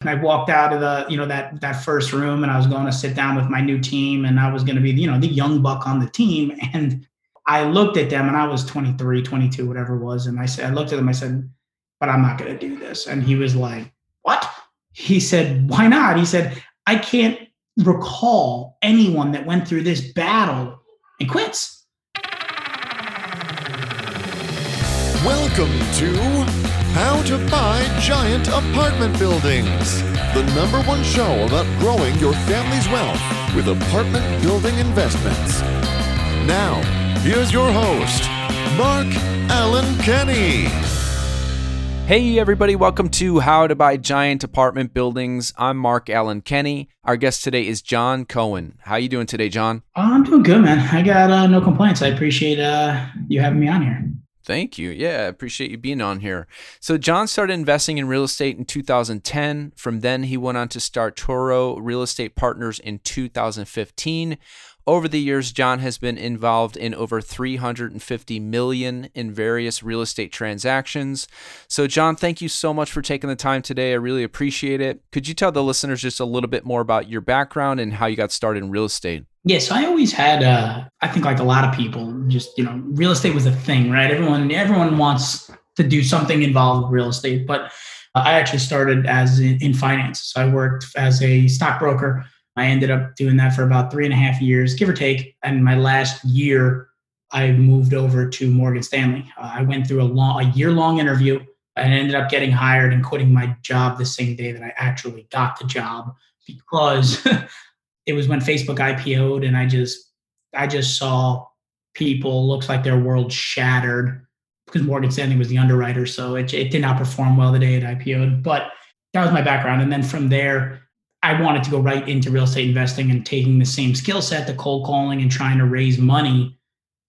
And I walked out of the, you know, that that first room and I was going to sit down with my new team and I was going to be, you know, the young buck on the team. And I looked at them and I was 23, 22, whatever it was. And I said, I looked at them, I said, but I'm not going to do this. And he was like, what? He said, why not? He said, I can't recall anyone that went through this battle and quits. Welcome to how to Buy Giant Apartment Buildings, the number one show about growing your family's wealth with apartment building investments. Now, here's your host, Mark Allen Kenny. Hey, everybody, welcome to How to Buy Giant Apartment Buildings. I'm Mark Allen Kenny. Our guest today is John Cohen. How are you doing today, John? I'm doing good, man. I got uh, no complaints. I appreciate uh, you having me on here. Thank you. Yeah, I appreciate you being on here. So, John started investing in real estate in 2010. From then, he went on to start Toro Real Estate Partners in 2015. Over the years, John has been involved in over 350 million in various real estate transactions. So, John, thank you so much for taking the time today. I really appreciate it. Could you tell the listeners just a little bit more about your background and how you got started in real estate? Yes, I always had. Uh, I think like a lot of people, just you know, real estate was a thing, right? Everyone, everyone wants to do something involved with real estate, but uh, I actually started as in, in finance. So I worked as a stockbroker. I ended up doing that for about three and a half years, give or take. And my last year, I moved over to Morgan Stanley. Uh, I went through a long, a year long interview, and ended up getting hired and quitting my job the same day that I actually got the job because it was when Facebook IPO'd, and I just I just saw people looks like their world shattered because Morgan Stanley was the underwriter, so it it did not perform well the day it IPO'd. But that was my background, and then from there, I wanted to go right into real estate investing and taking the same skill set, the cold calling, and trying to raise money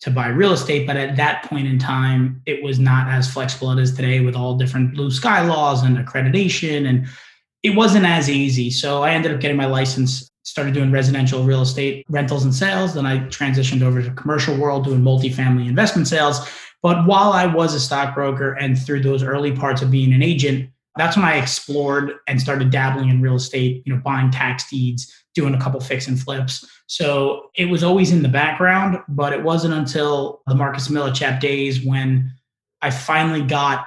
to buy real estate. But at that point in time, it was not as flexible as today with all different blue sky laws and accreditation and it wasn't as easy. So I ended up getting my license started doing residential real estate rentals and sales. Then I transitioned over to commercial world doing multifamily investment sales. But while I was a stockbroker and through those early parts of being an agent, that's when I explored and started dabbling in real estate, you know, buying tax deeds, doing a couple fix and flips. So it was always in the background, but it wasn't until the Marcus Millichap days when I finally got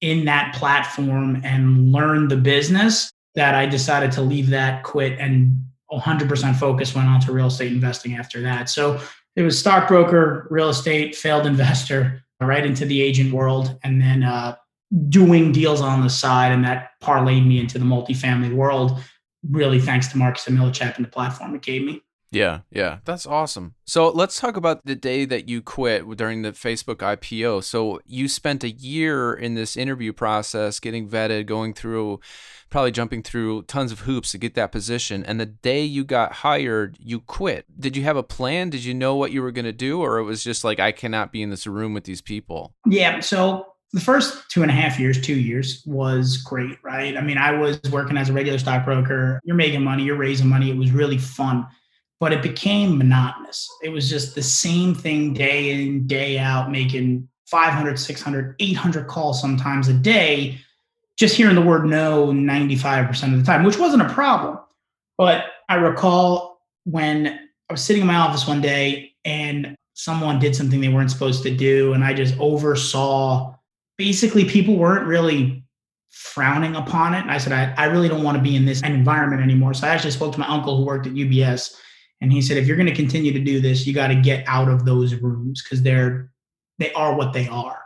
in that platform and learned the business that I decided to leave that, quit, and 100% focus went on to real estate investing after that. So it was stockbroker, real estate, failed investor, right into the agent world, and then uh, doing deals on the side. And that parlayed me into the multifamily world, really thanks to Marcus and Millichap and the platform it gave me. Yeah, yeah, that's awesome. So let's talk about the day that you quit during the Facebook IPO. So you spent a year in this interview process, getting vetted, going through, probably jumping through tons of hoops to get that position. And the day you got hired, you quit. Did you have a plan? Did you know what you were going to do? Or it was just like, I cannot be in this room with these people? Yeah. So the first two and a half years, two years was great, right? I mean, I was working as a regular stockbroker. You're making money, you're raising money. It was really fun but it became monotonous. It was just the same thing day in, day out, making 500, 600, 800 calls sometimes a day, just hearing the word no 95% of the time, which wasn't a problem. But I recall when I was sitting in my office one day and someone did something they weren't supposed to do. And I just oversaw basically people weren't really frowning upon it. And I said, I, I really don't want to be in this environment anymore. So I actually spoke to my uncle who worked at UBS and he said, if you're going to continue to do this, you got to get out of those rooms because they're they are what they are.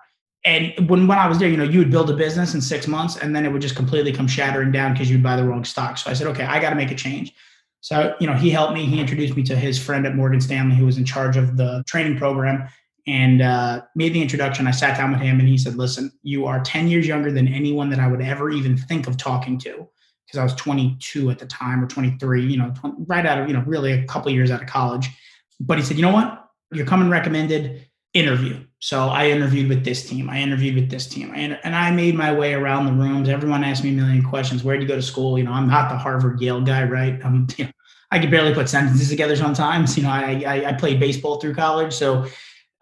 And when when I was there, you know, you would build a business in six months, and then it would just completely come shattering down because you'd buy the wrong stock. So I said, okay, I got to make a change. So you know, he helped me. He introduced me to his friend at Morgan Stanley, who was in charge of the training program, and uh, made the introduction. I sat down with him, and he said, "Listen, you are 10 years younger than anyone that I would ever even think of talking to." because I was 22 at the time or 23, you know, 20, right out of, you know, really a couple years out of college. But he said, you know what? You're coming recommended interview. So I interviewed with this team. I interviewed with this team. I inter- and I made my way around the rooms. Everyone asked me a million questions. Where did you go to school? You know, I'm not the Harvard Yale guy, right? I'm, you know, I could barely put sentences together sometimes. You know, I, I, I played baseball through college. So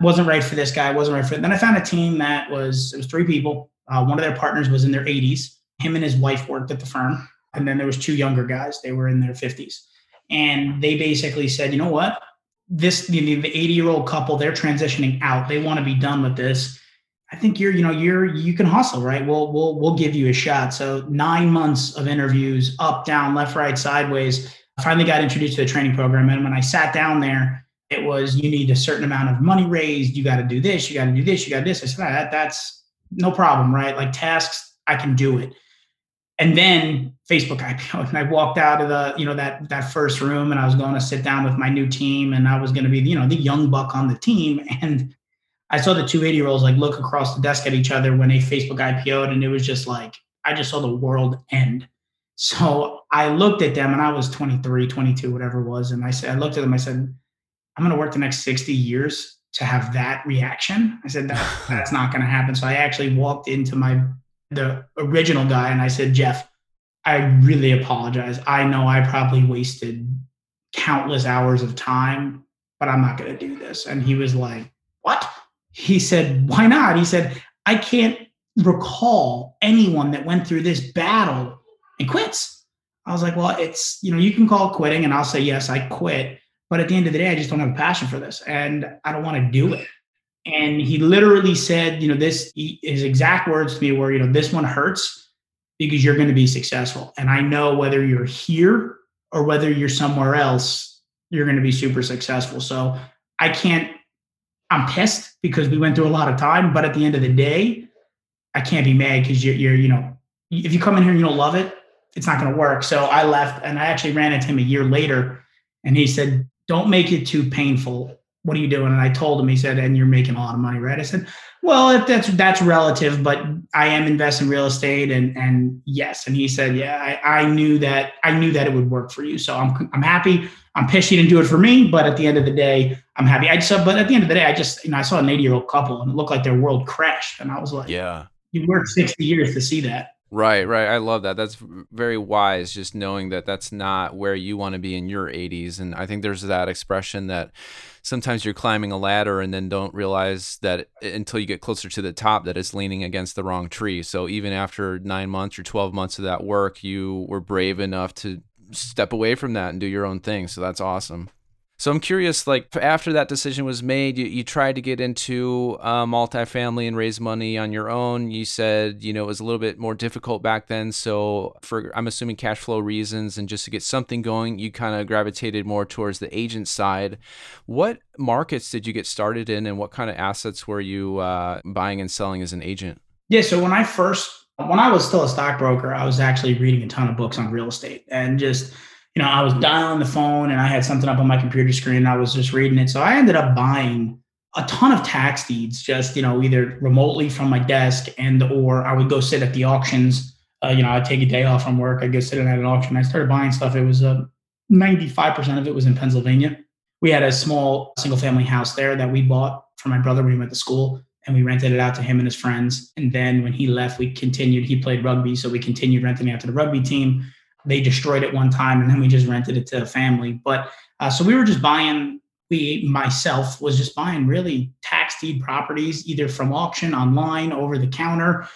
wasn't right for this guy. Wasn't right for it. Then I found a team that was, it was three people. Uh, one of their partners was in their 80s. Him and his wife worked at the firm and then there was two younger guys. They were in their 50s. And they basically said, you know what? This the, the 80 year old couple, they're transitioning out. They want to be done with this. I think you're, you know, you're you can hustle, right? We'll we'll we'll give you a shot. So nine months of interviews, up, down, left, right, sideways. I finally got introduced to the training program. And when I sat down there, it was you need a certain amount of money raised, you got to do this, you got to do this, you got this. I said, ah, that, that's no problem, right? Like tasks, I can do it and then Facebook IPO. And I walked out of the, you know, that that first room and I was going to sit down with my new team and I was going to be, you know, the young buck on the team. And I saw the two 80 year olds like look across the desk at each other when they Facebook IPO'd. And it was just like, I just saw the world end. So I looked at them and I was 23, 22, whatever it was. And I said, I looked at them, I said, I'm going to work the next 60 years to have that reaction. I said, that, that's not going to happen. So I actually walked into my the original guy and I said, Jeff, I really apologize. I know I probably wasted countless hours of time, but I'm not going to do this. And he was like, What? He said, Why not? He said, I can't recall anyone that went through this battle and quits. I was like, Well, it's, you know, you can call quitting. And I'll say, Yes, I quit. But at the end of the day, I just don't have a passion for this and I don't want to do it. And he literally said, you know, this, his exact words to me were, you know, this one hurts because you're going to be successful. And I know whether you're here or whether you're somewhere else, you're going to be super successful. So I can't, I'm pissed because we went through a lot of time, but at the end of the day, I can't be mad because you're, you're, you know, if you come in here and you don't love it, it's not going to work. So I left and I actually ran into him a year later and he said, don't make it too painful what are you doing? And I told him, he said, and you're making a lot of money, right? I said, well, that's that's relative, but I am investing in real estate, and and yes. And he said, yeah, I, I knew that I knew that it would work for you, so I'm I'm happy. I'm pissed you didn't do it for me, but at the end of the day, I'm happy. I just, but at the end of the day, I just, you know, I saw an 80 year old couple, and it looked like their world crashed, and I was like, yeah, you worked 60 years to see that. Right, right. I love that. That's very wise, just knowing that that's not where you want to be in your 80s. And I think there's that expression that sometimes you're climbing a ladder and then don't realize that until you get closer to the top that it's leaning against the wrong tree. So even after nine months or 12 months of that work, you were brave enough to step away from that and do your own thing. So that's awesome. So I'm curious, like after that decision was made, you, you tried to get into uh, multifamily and raise money on your own. You said, you know, it was a little bit more difficult back then. So for, I'm assuming cash flow reasons and just to get something going, you kind of gravitated more towards the agent side. What markets did you get started in and what kind of assets were you uh, buying and selling as an agent? Yeah. So when I first, when I was still a stockbroker, I was actually reading a ton of books on real estate and just, you know, I was dialing the phone and I had something up on my computer screen and I was just reading it. So I ended up buying a ton of tax deeds, just, you know, either remotely from my desk and or I would go sit at the auctions. Uh, you know, I'd take a day off from work. I'd go sit at an auction. I started buying stuff. It was uh, 95% of it was in Pennsylvania. We had a small single family house there that we bought for my brother when he went to school and we rented it out to him and his friends. And then when he left, we continued. He played rugby, so we continued renting out to the rugby team they destroyed it one time and then we just rented it to a family. But uh, so we were just buying, we, myself was just buying really tax deed properties, either from auction, online, over the counter.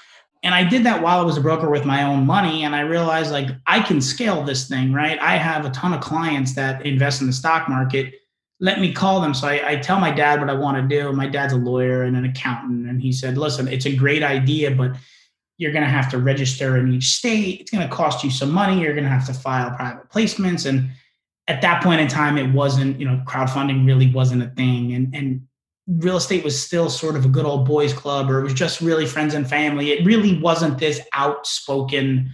And I did that while I was a broker with my own money. And I realized like I can scale this thing, right? I have a ton of clients that invest in the stock market. Let me call them. So I, I tell my dad what I want to do. My dad's a lawyer and an accountant. And he said, listen, it's a great idea, but you're going to have to register in each state. It's going to cost you some money. You're going to have to file private placements. And at that point in time, it wasn't, you know, crowdfunding really wasn't a thing. And, and real estate was still sort of a good old boys club, or it was just really friends and family. It really wasn't this outspoken,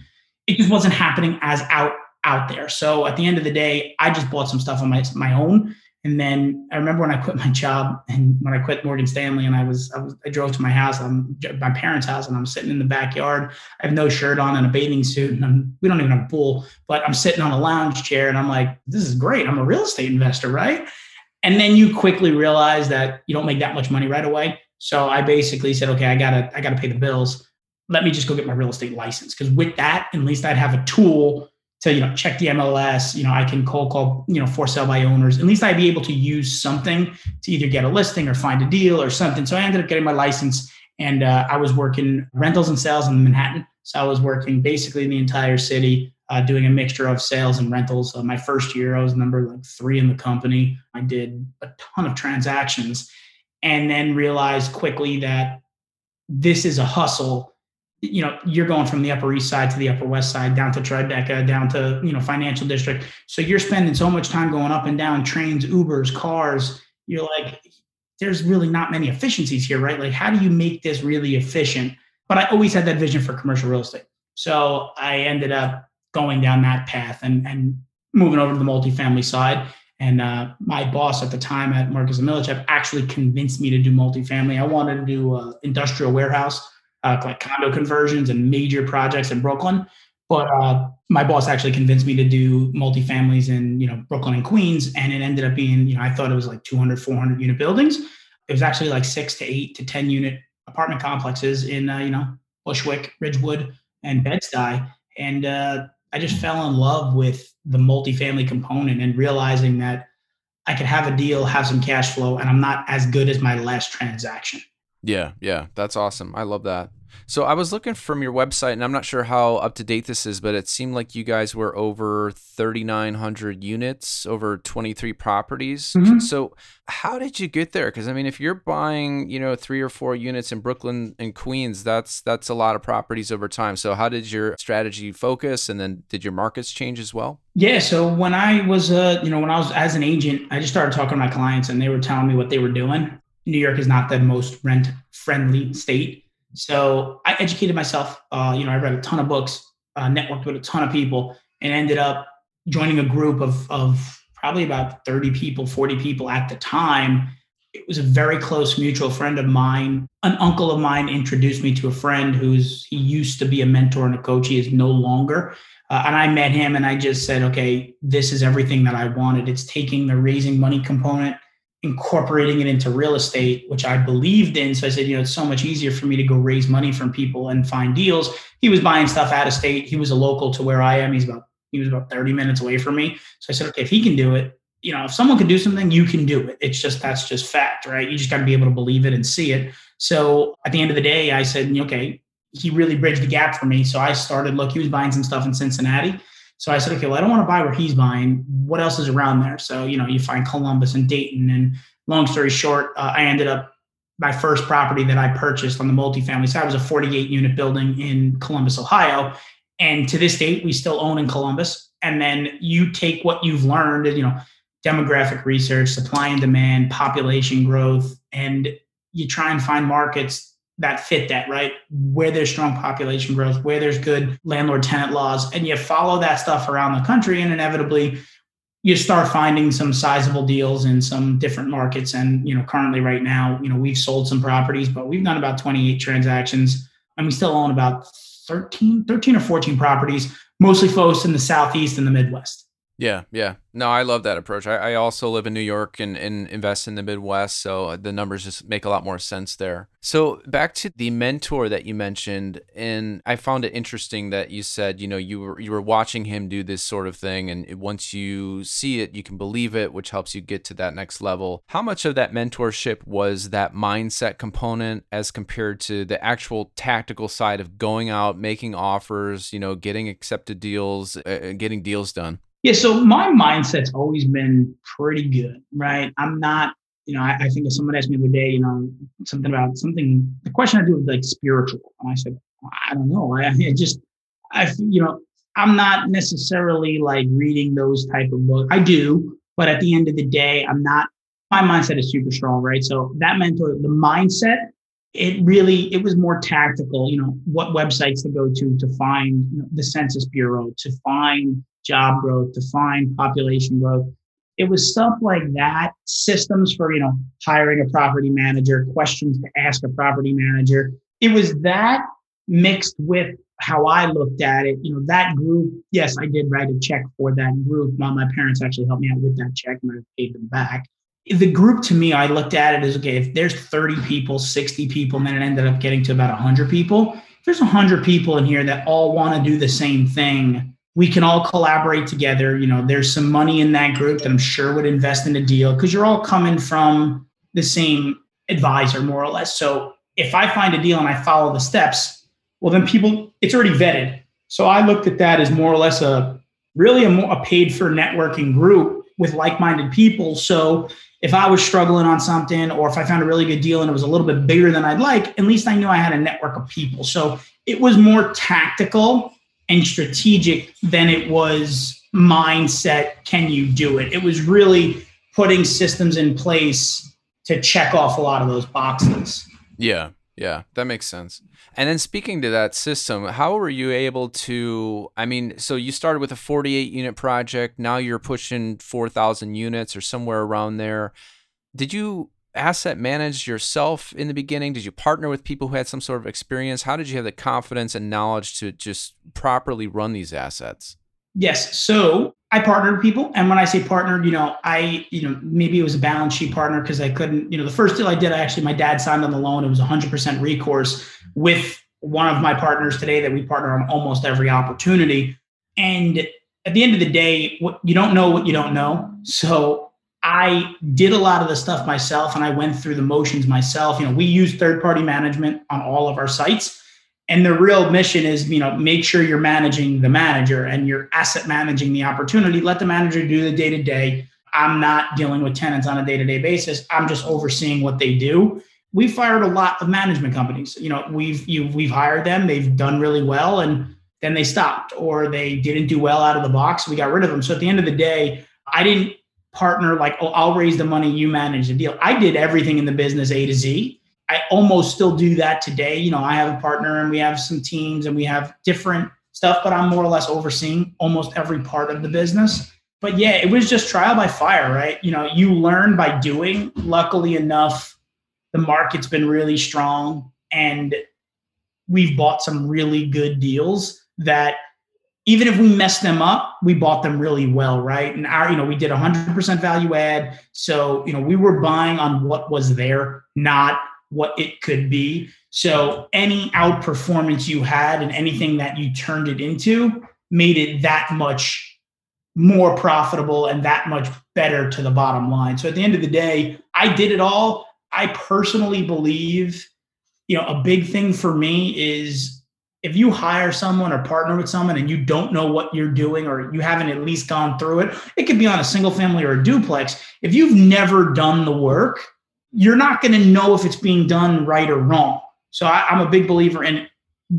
it just wasn't happening as out out there. So at the end of the day, I just bought some stuff on my, my own and then I remember when I quit my job and when I quit Morgan Stanley and I was I was I drove to my house, I'm my parents' house, and I'm sitting in the backyard. I have no shirt on and a bathing suit, and I'm, we don't even have a pool, but I'm sitting on a lounge chair, and I'm like, this is great. I'm a real estate investor, right? And then you quickly realize that you don't make that much money right away. So I basically said, okay, I gotta I gotta pay the bills. Let me just go get my real estate license because with that, at least I'd have a tool to you know check the MLS. You know, I can cold call you know for sale by owners. At least I'd be able to use something to either get a listing or find a deal or something. So I ended up getting my license, and uh, I was working rentals and sales in Manhattan. So I was working basically the entire city. uh, doing a mixture of sales and rentals. Uh, my first year, I was number like three in the company. I did a ton of transactions and then realized quickly that this is a hustle. You know, you're going from the Upper East Side to the Upper West Side, down to Tribeca, down to, you know, financial district. So you're spending so much time going up and down trains, Ubers, cars. You're like, there's really not many efficiencies here, right? Like, how do you make this really efficient? But I always had that vision for commercial real estate. So I ended up going down that path and, and moving over to the multifamily side. And uh, my boss at the time at Marcus and Millichap actually convinced me to do multifamily. I wanted to do uh, industrial warehouse, uh, like condo conversions and major projects in Brooklyn. But uh, my boss actually convinced me to do multifamilies in you know Brooklyn and Queens, and it ended up being you know I thought it was like 200, 400 unit buildings. It was actually like six to eight to ten unit apartment complexes in uh, you know Bushwick, Ridgewood, and Bed Stuy, and uh, I just fell in love with the multifamily component and realizing that I could have a deal, have some cash flow, and I'm not as good as my last transaction. Yeah, yeah, that's awesome. I love that. So I was looking from your website, and I'm not sure how up to date this is, but it seemed like you guys were over 3,900 units, over 23 properties. Mm-hmm. So how did you get there? Because I mean, if you're buying, you know, three or four units in Brooklyn and Queens, that's that's a lot of properties over time. So how did your strategy focus, and then did your markets change as well? Yeah. So when I was, uh, you know, when I was as an agent, I just started talking to my clients, and they were telling me what they were doing. New York is not the most rent friendly state. So I educated myself. Uh, you know, I read a ton of books, uh, networked with a ton of people, and ended up joining a group of of probably about 30 people, 40 people at the time. It was a very close mutual friend of mine. An uncle of mine introduced me to a friend who's he used to be a mentor and a coach. He is no longer. Uh, and I met him and I just said, okay, this is everything that I wanted. It's taking the raising money component incorporating it into real estate, which I believed in. So I said, you know, it's so much easier for me to go raise money from people and find deals. He was buying stuff out of state. He was a local to where I am. He's about he was about 30 minutes away from me. So I said, okay, if he can do it, you know, if someone can do something, you can do it. It's just that's just fact, right? You just got to be able to believe it and see it. So at the end of the day, I said, okay, he really bridged the gap for me. So I started, look, he was buying some stuff in Cincinnati. So I said, okay, well, I don't want to buy where he's buying. What else is around there? So, you know, you find Columbus and Dayton. And long story short, uh, I ended up, my first property that I purchased on the multifamily side was a 48 unit building in Columbus, Ohio. And to this date, we still own in Columbus. And then you take what you've learned, you know, demographic research, supply and demand, population growth, and you try and find markets that fit that, right? Where there's strong population growth, where there's good landlord tenant laws, and you follow that stuff around the country, and inevitably you start finding some sizable deals in some different markets. And you know, currently right now, you know, we've sold some properties, but we've done about 28 transactions, and we still own about 13, 13 or 14 properties, mostly focused in the southeast and the Midwest. Yeah, yeah. No, I love that approach. I, I also live in New York and, and invest in the Midwest, so the numbers just make a lot more sense there. So back to the mentor that you mentioned, and I found it interesting that you said, you know, you were you were watching him do this sort of thing, and once you see it, you can believe it, which helps you get to that next level. How much of that mentorship was that mindset component as compared to the actual tactical side of going out, making offers, you know, getting accepted deals, uh, getting deals done? Yeah, so my mindset's always been pretty good, right? I'm not, you know, I, I think someone asked me the other day, you know, something about something, the question I do is like spiritual. And I said, I don't know. I, I just, I, you know, I'm not necessarily like reading those type of books. I do, but at the end of the day, I'm not, my mindset is super strong, right? So that mentor, the mindset, it really, it was more tactical, you know, what websites to go to to find you know, the Census Bureau, to find job growth, define population growth. It was stuff like that, systems for, you know, hiring a property manager, questions to ask a property manager. It was that mixed with how I looked at it. You know, that group, yes, I did write a check for that group. Well, my parents actually helped me out with that check and I paid them back. The group to me, I looked at it as okay, if there's 30 people, 60 people, and then it ended up getting to about 100 people, if there's 100 people in here that all want to do the same thing, we can all collaborate together. You know, there's some money in that group that I'm sure would invest in a deal because you're all coming from the same advisor, more or less. So if I find a deal and I follow the steps, well, then people, it's already vetted. So I looked at that as more or less a really a, more, a paid for networking group with like minded people. So if I was struggling on something or if I found a really good deal and it was a little bit bigger than I'd like, at least I knew I had a network of people. So it was more tactical and strategic than it was mindset. Can you do it? It was really putting systems in place to check off a lot of those boxes. Yeah. Yeah, that makes sense. And then speaking to that system, how were you able to? I mean, so you started with a 48 unit project. Now you're pushing 4,000 units or somewhere around there. Did you asset manage yourself in the beginning? Did you partner with people who had some sort of experience? How did you have the confidence and knowledge to just properly run these assets? Yes. So I partnered with people. And when I say partnered, you know, I, you know, maybe it was a balance sheet partner because I couldn't, you know, the first deal I did, I actually, my dad signed on the loan. It was 100% recourse with one of my partners today that we partner on almost every opportunity. And at the end of the day, what you don't know what you don't know. So I did a lot of the stuff myself and I went through the motions myself. You know, we use third party management on all of our sites. And the real mission is you know make sure you're managing the manager and you're asset managing the opportunity. Let the manager do the day to day i'm not dealing with tenants on a day to day basis. I'm just overseeing what they do. We fired a lot of management companies. You know we've you, we've hired them. They've done really well and then they stopped or they didn't do well out of the box. We got rid of them. So at the end of the day i didn't partner like oh i'll raise the money you manage the deal i did everything in the business a to z I almost still do that today. You know, I have a partner and we have some teams and we have different stuff, but I'm more or less overseeing almost every part of the business. But yeah, it was just trial by fire, right? You know, you learn by doing. Luckily enough, the market's been really strong and we've bought some really good deals that even if we messed them up, we bought them really well, right? And our, you know, we did 100% value add. So, you know, we were buying on what was there, not what it could be. So any outperformance you had and anything that you turned it into made it that much more profitable and that much better to the bottom line. So at the end of the day, I did it all. I personally believe, you know, a big thing for me is if you hire someone or partner with someone and you don't know what you're doing or you haven't at least gone through it, it could be on a single family or a duplex. If you've never done the work, you're not going to know if it's being done right or wrong. So I, I'm a big believer in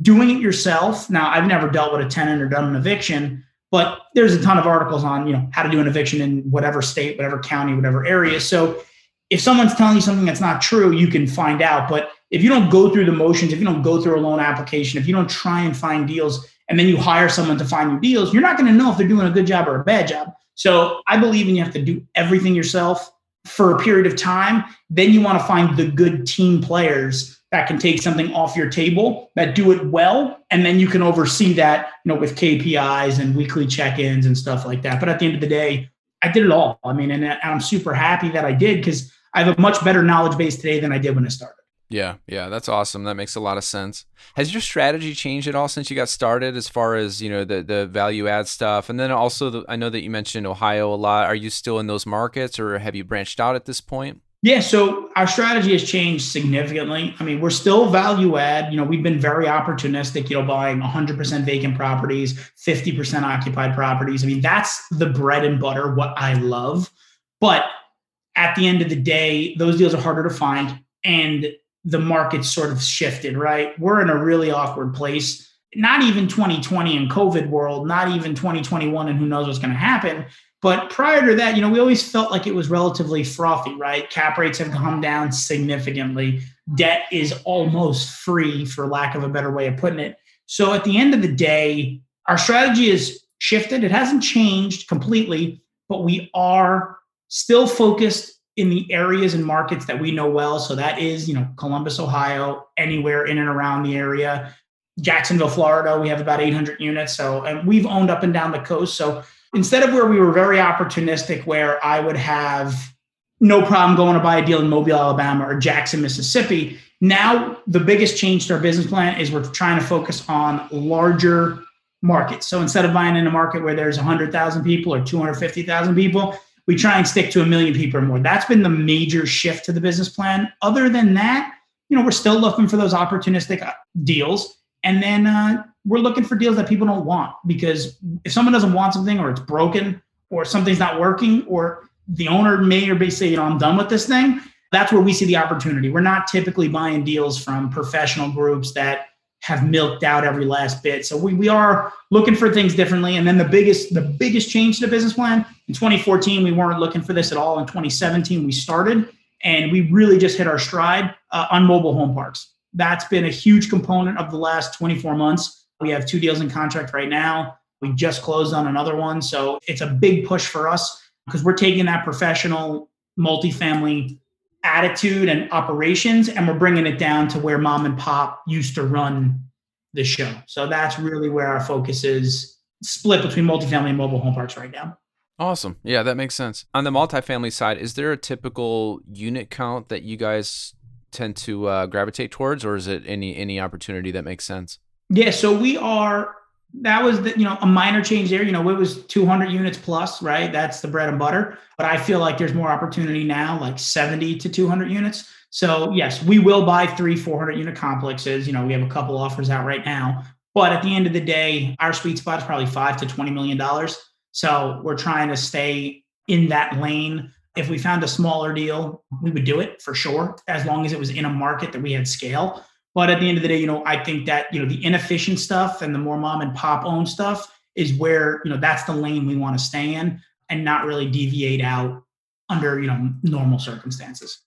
doing it yourself. Now, I've never dealt with a tenant or done an eviction, but there's a ton of articles on you know how to do an eviction in whatever state, whatever county, whatever area. So if someone's telling you something that's not true, you can find out. But if you don't go through the motions, if you don't go through a loan application, if you don't try and find deals, and then you hire someone to find you deals, you're not going to know if they're doing a good job or a bad job. So I believe in you have to do everything yourself for a period of time, then you want to find the good team players that can take something off your table that do it well and then you can oversee that you know with kpis and weekly check-ins and stuff like that. But at the end of the day i did it all. I mean and i'm super happy that i did because i have a much better knowledge base today than i did when i started yeah, yeah, that's awesome. That makes a lot of sense. Has your strategy changed at all since you got started, as far as you know the the value add stuff, and then also the, I know that you mentioned Ohio a lot. Are you still in those markets, or have you branched out at this point? Yeah, so our strategy has changed significantly. I mean, we're still value add. You know, we've been very opportunistic. You know, buying 100% vacant properties, 50% occupied properties. I mean, that's the bread and butter. What I love, but at the end of the day, those deals are harder to find, and the market sort of shifted, right? We're in a really awkward place. Not even 2020 and COVID world, not even 2021 and who knows what's going to happen. But prior to that, you know, we always felt like it was relatively frothy, right? Cap rates have come down significantly. Debt is almost free, for lack of a better way of putting it. So at the end of the day, our strategy has shifted. It hasn't changed completely, but we are still focused in the areas and markets that we know well. So that is, you know, Columbus, Ohio, anywhere in and around the area. Jacksonville, Florida, we have about 800 units. So, and we've owned up and down the coast. So instead of where we were very opportunistic, where I would have no problem going to buy a deal in Mobile, Alabama or Jackson, Mississippi. Now, the biggest change to our business plan is we're trying to focus on larger markets. So instead of buying in a market where there's 100,000 people or 250,000 people, we try and stick to a million people or more. That's been the major shift to the business plan. Other than that, you know, we're still looking for those opportunistic uh, deals. And then uh, we're looking for deals that people don't want because if someone doesn't want something or it's broken or something's not working or the owner may or may say, you know, I'm done with this thing, that's where we see the opportunity. We're not typically buying deals from professional groups that have milked out every last bit. So we, we are looking for things differently. And then the biggest the biggest change to the business plan in 2014, we weren't looking for this at all. In 2017, we started and we really just hit our stride uh, on mobile home parks. That's been a huge component of the last 24 months. We have two deals in contract right now. We just closed on another one. So it's a big push for us because we're taking that professional multifamily attitude and operations and we're bringing it down to where mom and pop used to run the show. So that's really where our focus is split between multifamily and mobile home parks right now. Awesome. Yeah, that makes sense. On the multifamily side, is there a typical unit count that you guys tend to uh, gravitate towards, or is it any any opportunity that makes sense? Yeah, so we are that was the, you know a minor change there. You know it was 200 units plus right? That's the bread and butter. But i feel like there's more opportunity now like 70 to 200 units. So yes we will buy three 400 unit complexes. You know we have a couple offers out right now. But at the end of the day our sweet spot is probably five to 20 million dollars. So we're trying to stay in that lane. If we found a smaller deal we would do it for sure as long as it was in a market that we had scale but at the end of the day, you know, I think that, you know, the inefficient stuff and the more mom and pop owned stuff is where, you know, that's the lane we want to stay in and not really deviate out under, you know, normal circumstances.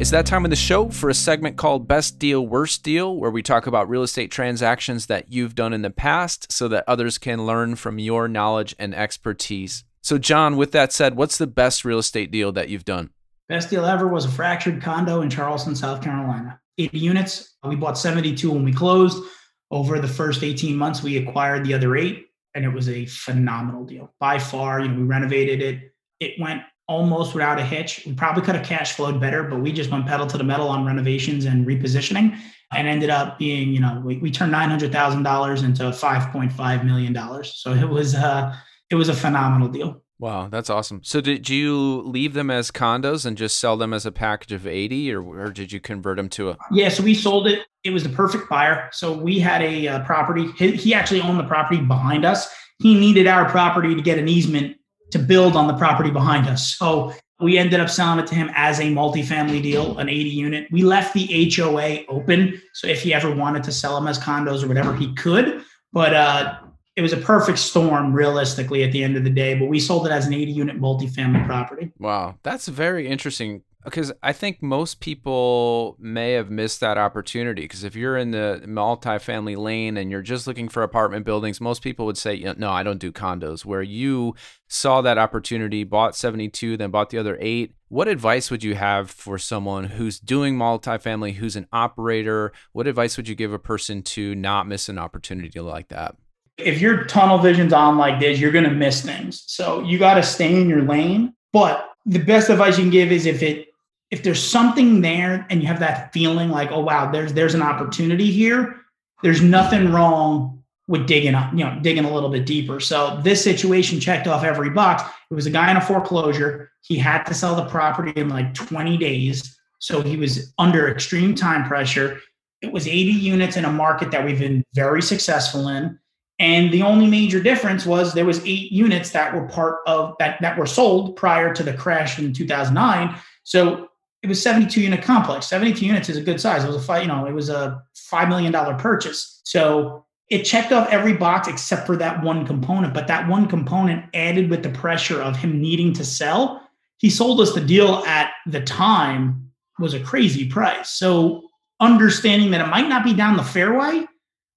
It's that time of the show for a segment called Best Deal, Worst Deal, where we talk about real estate transactions that you've done in the past so that others can learn from your knowledge and expertise. So, John, with that said, what's the best real estate deal that you've done? Best deal ever was a fractured condo in Charleston, South Carolina. 80 units. We bought 72 when we closed. Over the first 18 months, we acquired the other eight, and it was a phenomenal deal. By far, you know, we renovated it. It went almost without a hitch. We probably could have cash flowed better, but we just went pedal to the metal on renovations and repositioning and ended up being, you know, we, we turned $900,000 into $5.5 million. So it was, uh, it was a phenomenal deal. Wow, that's awesome. So did you leave them as condos and just sell them as a package of 80 or, or did you convert them to a Yeah, so we sold it. It was the perfect buyer. So we had a uh, property. He, he actually owned the property behind us. He needed our property to get an easement to build on the property behind us. So we ended up selling it to him as a multifamily deal, an 80 unit. We left the HOA open. So if he ever wanted to sell them as condos or whatever, he could. But uh, it was a perfect storm realistically at the end of the day, but we sold it as an 80 unit multifamily property. Wow, that's very interesting because I think most people may have missed that opportunity because if you're in the multifamily lane and you're just looking for apartment buildings, most people would say, "No, I don't do condos." Where you saw that opportunity, bought 72, then bought the other 8. What advice would you have for someone who's doing multifamily, who's an operator? What advice would you give a person to not miss an opportunity like that? If your tunnel vision's on like this, you're going to miss things. So you got to stay in your lane. But the best advice you can give is if it if there's something there and you have that feeling like, oh wow, there's there's an opportunity here. There's nothing wrong with digging up, you know, digging a little bit deeper. So this situation checked off every box. It was a guy in a foreclosure. He had to sell the property in like 20 days. So he was under extreme time pressure. It was 80 units in a market that we've been very successful in. And the only major difference was there was eight units that were part of that that were sold prior to the crash in 2009. So it was 72 unit complex. 72 units is a good size. It was a five, you know, it was a five million dollar purchase. So it checked off every box except for that one component. But that one component added with the pressure of him needing to sell. He sold us the deal at the time was a crazy price. So understanding that it might not be down the fairway,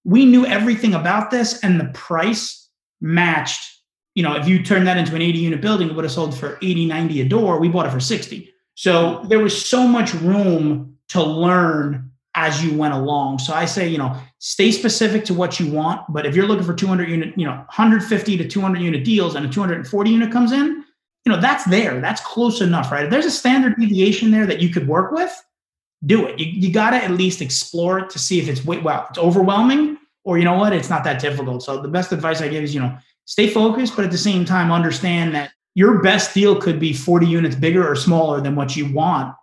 we knew everything about this and the price matched. You know if you turn that into an 80 unit building it would have sold for 80 90 a door. We bought it for 60 so there was so much room to learn as you went along. So i say you know stay specific to what you want but if you're looking for 200 unit you know 150 to 200 unit deals and a 240 unit comes in you know that's there. That's close enough right? If there's a standard deviation there that you could work with do it. You, you got to at least explore it to see if it's well, it's overwhelming or you know what, it's not that difficult. So the best advice I give is, you know, stay focused, but at the same time, understand that your best deal could be 40 units bigger or smaller than what you want.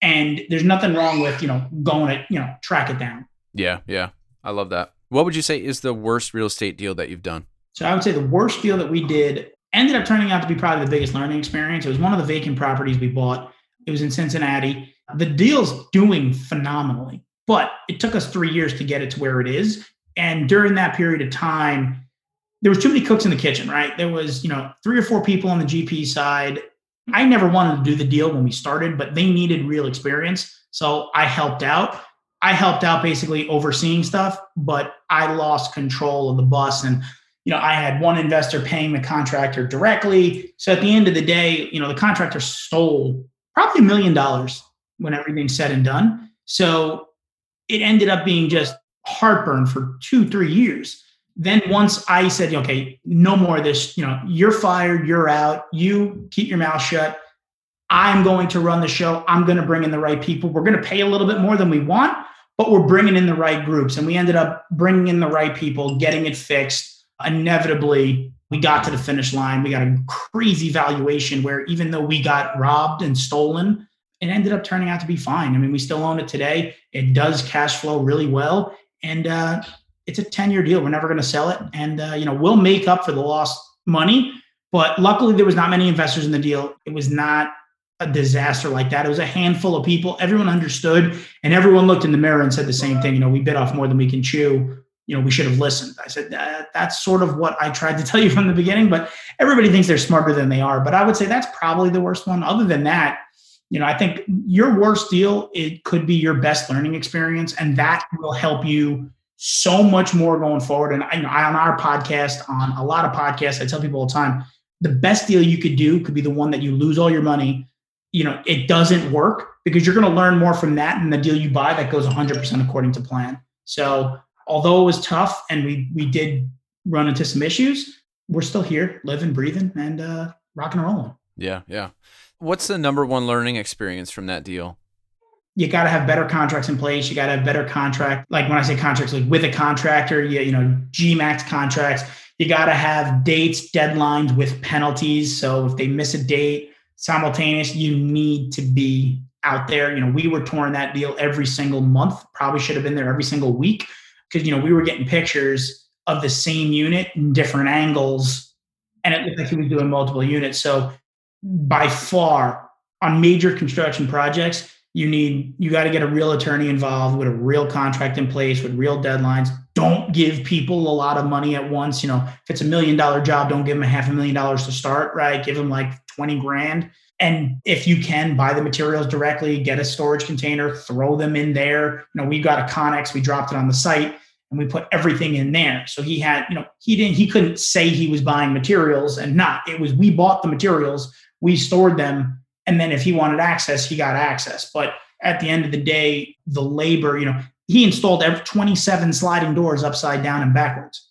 And there's nothing wrong with, you know, going to, you know, track it down. Yeah, yeah. I love that. What would you say is the worst real estate deal that you've done? So I would say the worst deal that we did ended up turning out to be probably the biggest learning experience. It was one of the vacant properties we bought. It was in Cincinnati. The deal's doing phenomenally, but it took us three years to get it to where it is. And during that period of time, there was too many cooks in the kitchen, right? There was, you know, three or four people on the GP side. I never wanted to do the deal when we started, but they needed real experience. So I helped out. I helped out basically overseeing stuff, but I lost control of the bus and you know, I had one investor paying the contractor directly. So at the end of the day, you know, the contractor stole probably a million dollars when everything's said and done. So it ended up being just heartburn for two, three years. Then once I said, okay, no more of this, you know, you're fired, you're out, you keep your mouth shut. I'm going to run the show. I'm going to bring in the right people. We're going to pay a little bit more than we want, but we're bringing in the right groups. And we ended up bringing in the right people, getting it fixed inevitably we got to the finish line. We got a crazy valuation where even though we got robbed and stolen, it ended up turning out to be fine. I mean, we still own it today. It does cash flow really well. And uh, it's a 10 year deal. We're never going to sell it. And, uh, you know, we'll make up for the lost money. But luckily, there was not many investors in the deal. It was not a disaster like that. It was a handful of people. Everyone understood, and everyone looked in the mirror and said the same thing. You know, we bit off more than we can chew you know, we should have listened. I said, that, that's sort of what I tried to tell you from the beginning, but everybody thinks they're smarter than they are. But I would say that's probably the worst one. Other than that, you know, I think your worst deal, it could be your best learning experience, and that will help you so much more going forward. And you know, on our podcast, on a lot of podcasts, I tell people all the time, the best deal you could do could be the one that you lose all your money. You know, it doesn't work because you're going to learn more from that than the deal you buy that goes 100% according to plan. So although it was tough and we we did run into some issues, we're still here, living, breathing, and uh, rock and rolling. Yeah, yeah. What's the number one learning experience from that deal? You got to have better contracts in place. You got to have better contract. Like when I say contracts, like with a contractor, you, you know, GMAX contracts. You got to have dates, deadlines with penalties. So if they miss a date simultaneous, you need to be out there. You know, we were touring that deal every single month. Probably should have been there every single week because you know we were getting pictures of the same unit in different angles, and it looked like he was doing multiple units. So by far, on major construction projects, you need you got to get a real attorney involved with a real contract in place with real deadlines. Don't give people a lot of money at once. You know, if it's a million dollar job, don't give them a half a million dollars to start. Right, give them like twenty grand and if you can buy the materials directly, get a storage container, throw them in there. You know, we got a Conex, we dropped it on the site and we put everything in there. So he had, you know, he didn't, he couldn't say he was buying materials and not. It was we bought the materials, we stored them, and then if he wanted access, he got access. But at the end of the day, the labor, you know, he installed every 27 sliding doors upside down and backwards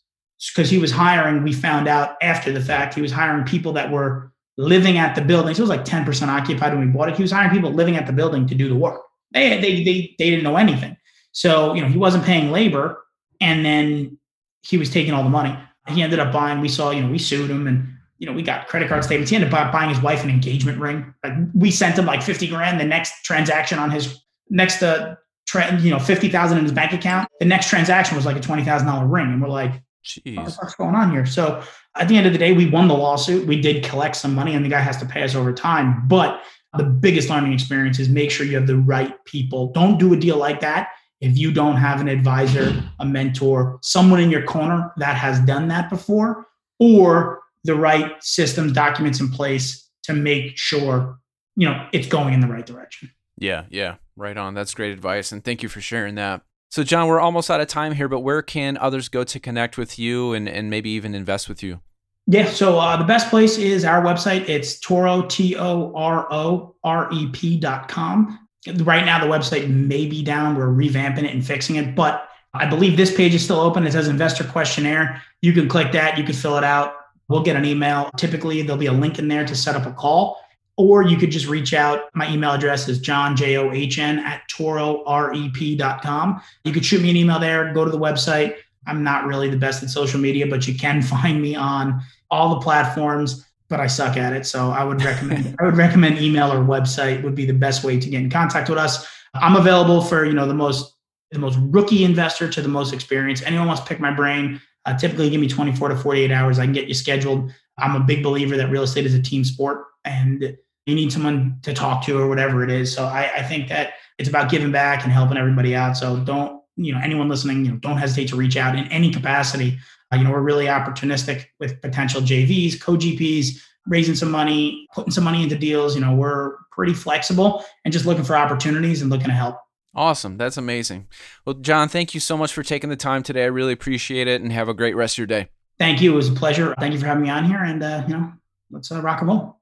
because he was hiring. We found out after the fact he was hiring people that were living at the building. So it was like 10% occupied when we bought it. He was hiring people living at the building to do the work. They, they, they, they didn't know anything. So, you know, he wasn't paying labor and then he was taking all the money. He ended up buying, we saw, you know, we sued him and, you know, we got credit card statements. He ended up buying his wife an engagement ring. Like we sent him like 50 grand. The next transaction on his next, uh, tra- you know, 50,000 in his bank account. The next transaction was like a $20,000 ring. And we're like, Jeez. what's going on here? So at the end of the day, we won the lawsuit. We did collect some money, and the guy has to pay us over time. But the biggest learning experience is make sure you have the right people. Don't do a deal like that if you don't have an advisor, a mentor, someone in your corner that has done that before, or the right systems, documents in place to make sure you know it's going in the right direction. Yeah, yeah, right on. That's great advice, and thank you for sharing that. So, John, we're almost out of time here, but where can others go to connect with you and, and maybe even invest with you? Yeah, so uh, the best place is our website. It's Toro, T O R O R E P dot com. Right now, the website may be down. We're revamping it and fixing it, but I believe this page is still open. It says investor questionnaire. You can click that, you can fill it out. We'll get an email. Typically, there'll be a link in there to set up a call or you could just reach out. My email address is john, J O H N, at tororep.com. You could shoot me an email there, go to the website. I'm not really the best at social media, but you can find me on all the platforms. but I suck at it. So I would recommend I would recommend email or website would be the best way to get in contact with us. I'm available for you know the most the most rookie investor to the most experienced. Anyone wants to pick my brain, uh, typically give me 24 to 48 hours. I can get you scheduled. I'm a big believer that real estate is a team sport and you need someone to talk to or whatever it is. So I, I think that it's about giving back and helping everybody out. So don't, you know, anyone listening, you know, don't hesitate to reach out in any capacity. Uh, you know, we're really opportunistic with potential JVs, co-GPs, raising some money, putting some money into deals. You know, we're pretty flexible and just looking for opportunities and looking to help. Awesome. That's amazing. Well, John, thank you so much for taking the time today. I really appreciate it and have a great rest of your day. Thank you. It was a pleasure. Thank you for having me on here. And, uh, you know, let's uh, rock and roll.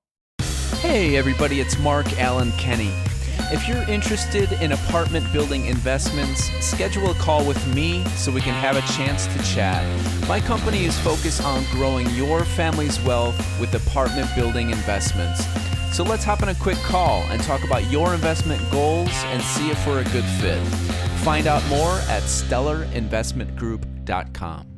Hey, everybody. It's Mark Allen Kenny. If you're interested in apartment building investments, schedule a call with me so we can have a chance to chat. My company is focused on growing your family's wealth with apartment building investments. So let's hop on a quick call and talk about your investment goals and see if we're a good fit. Find out more at stellarinvestmentgroup.com.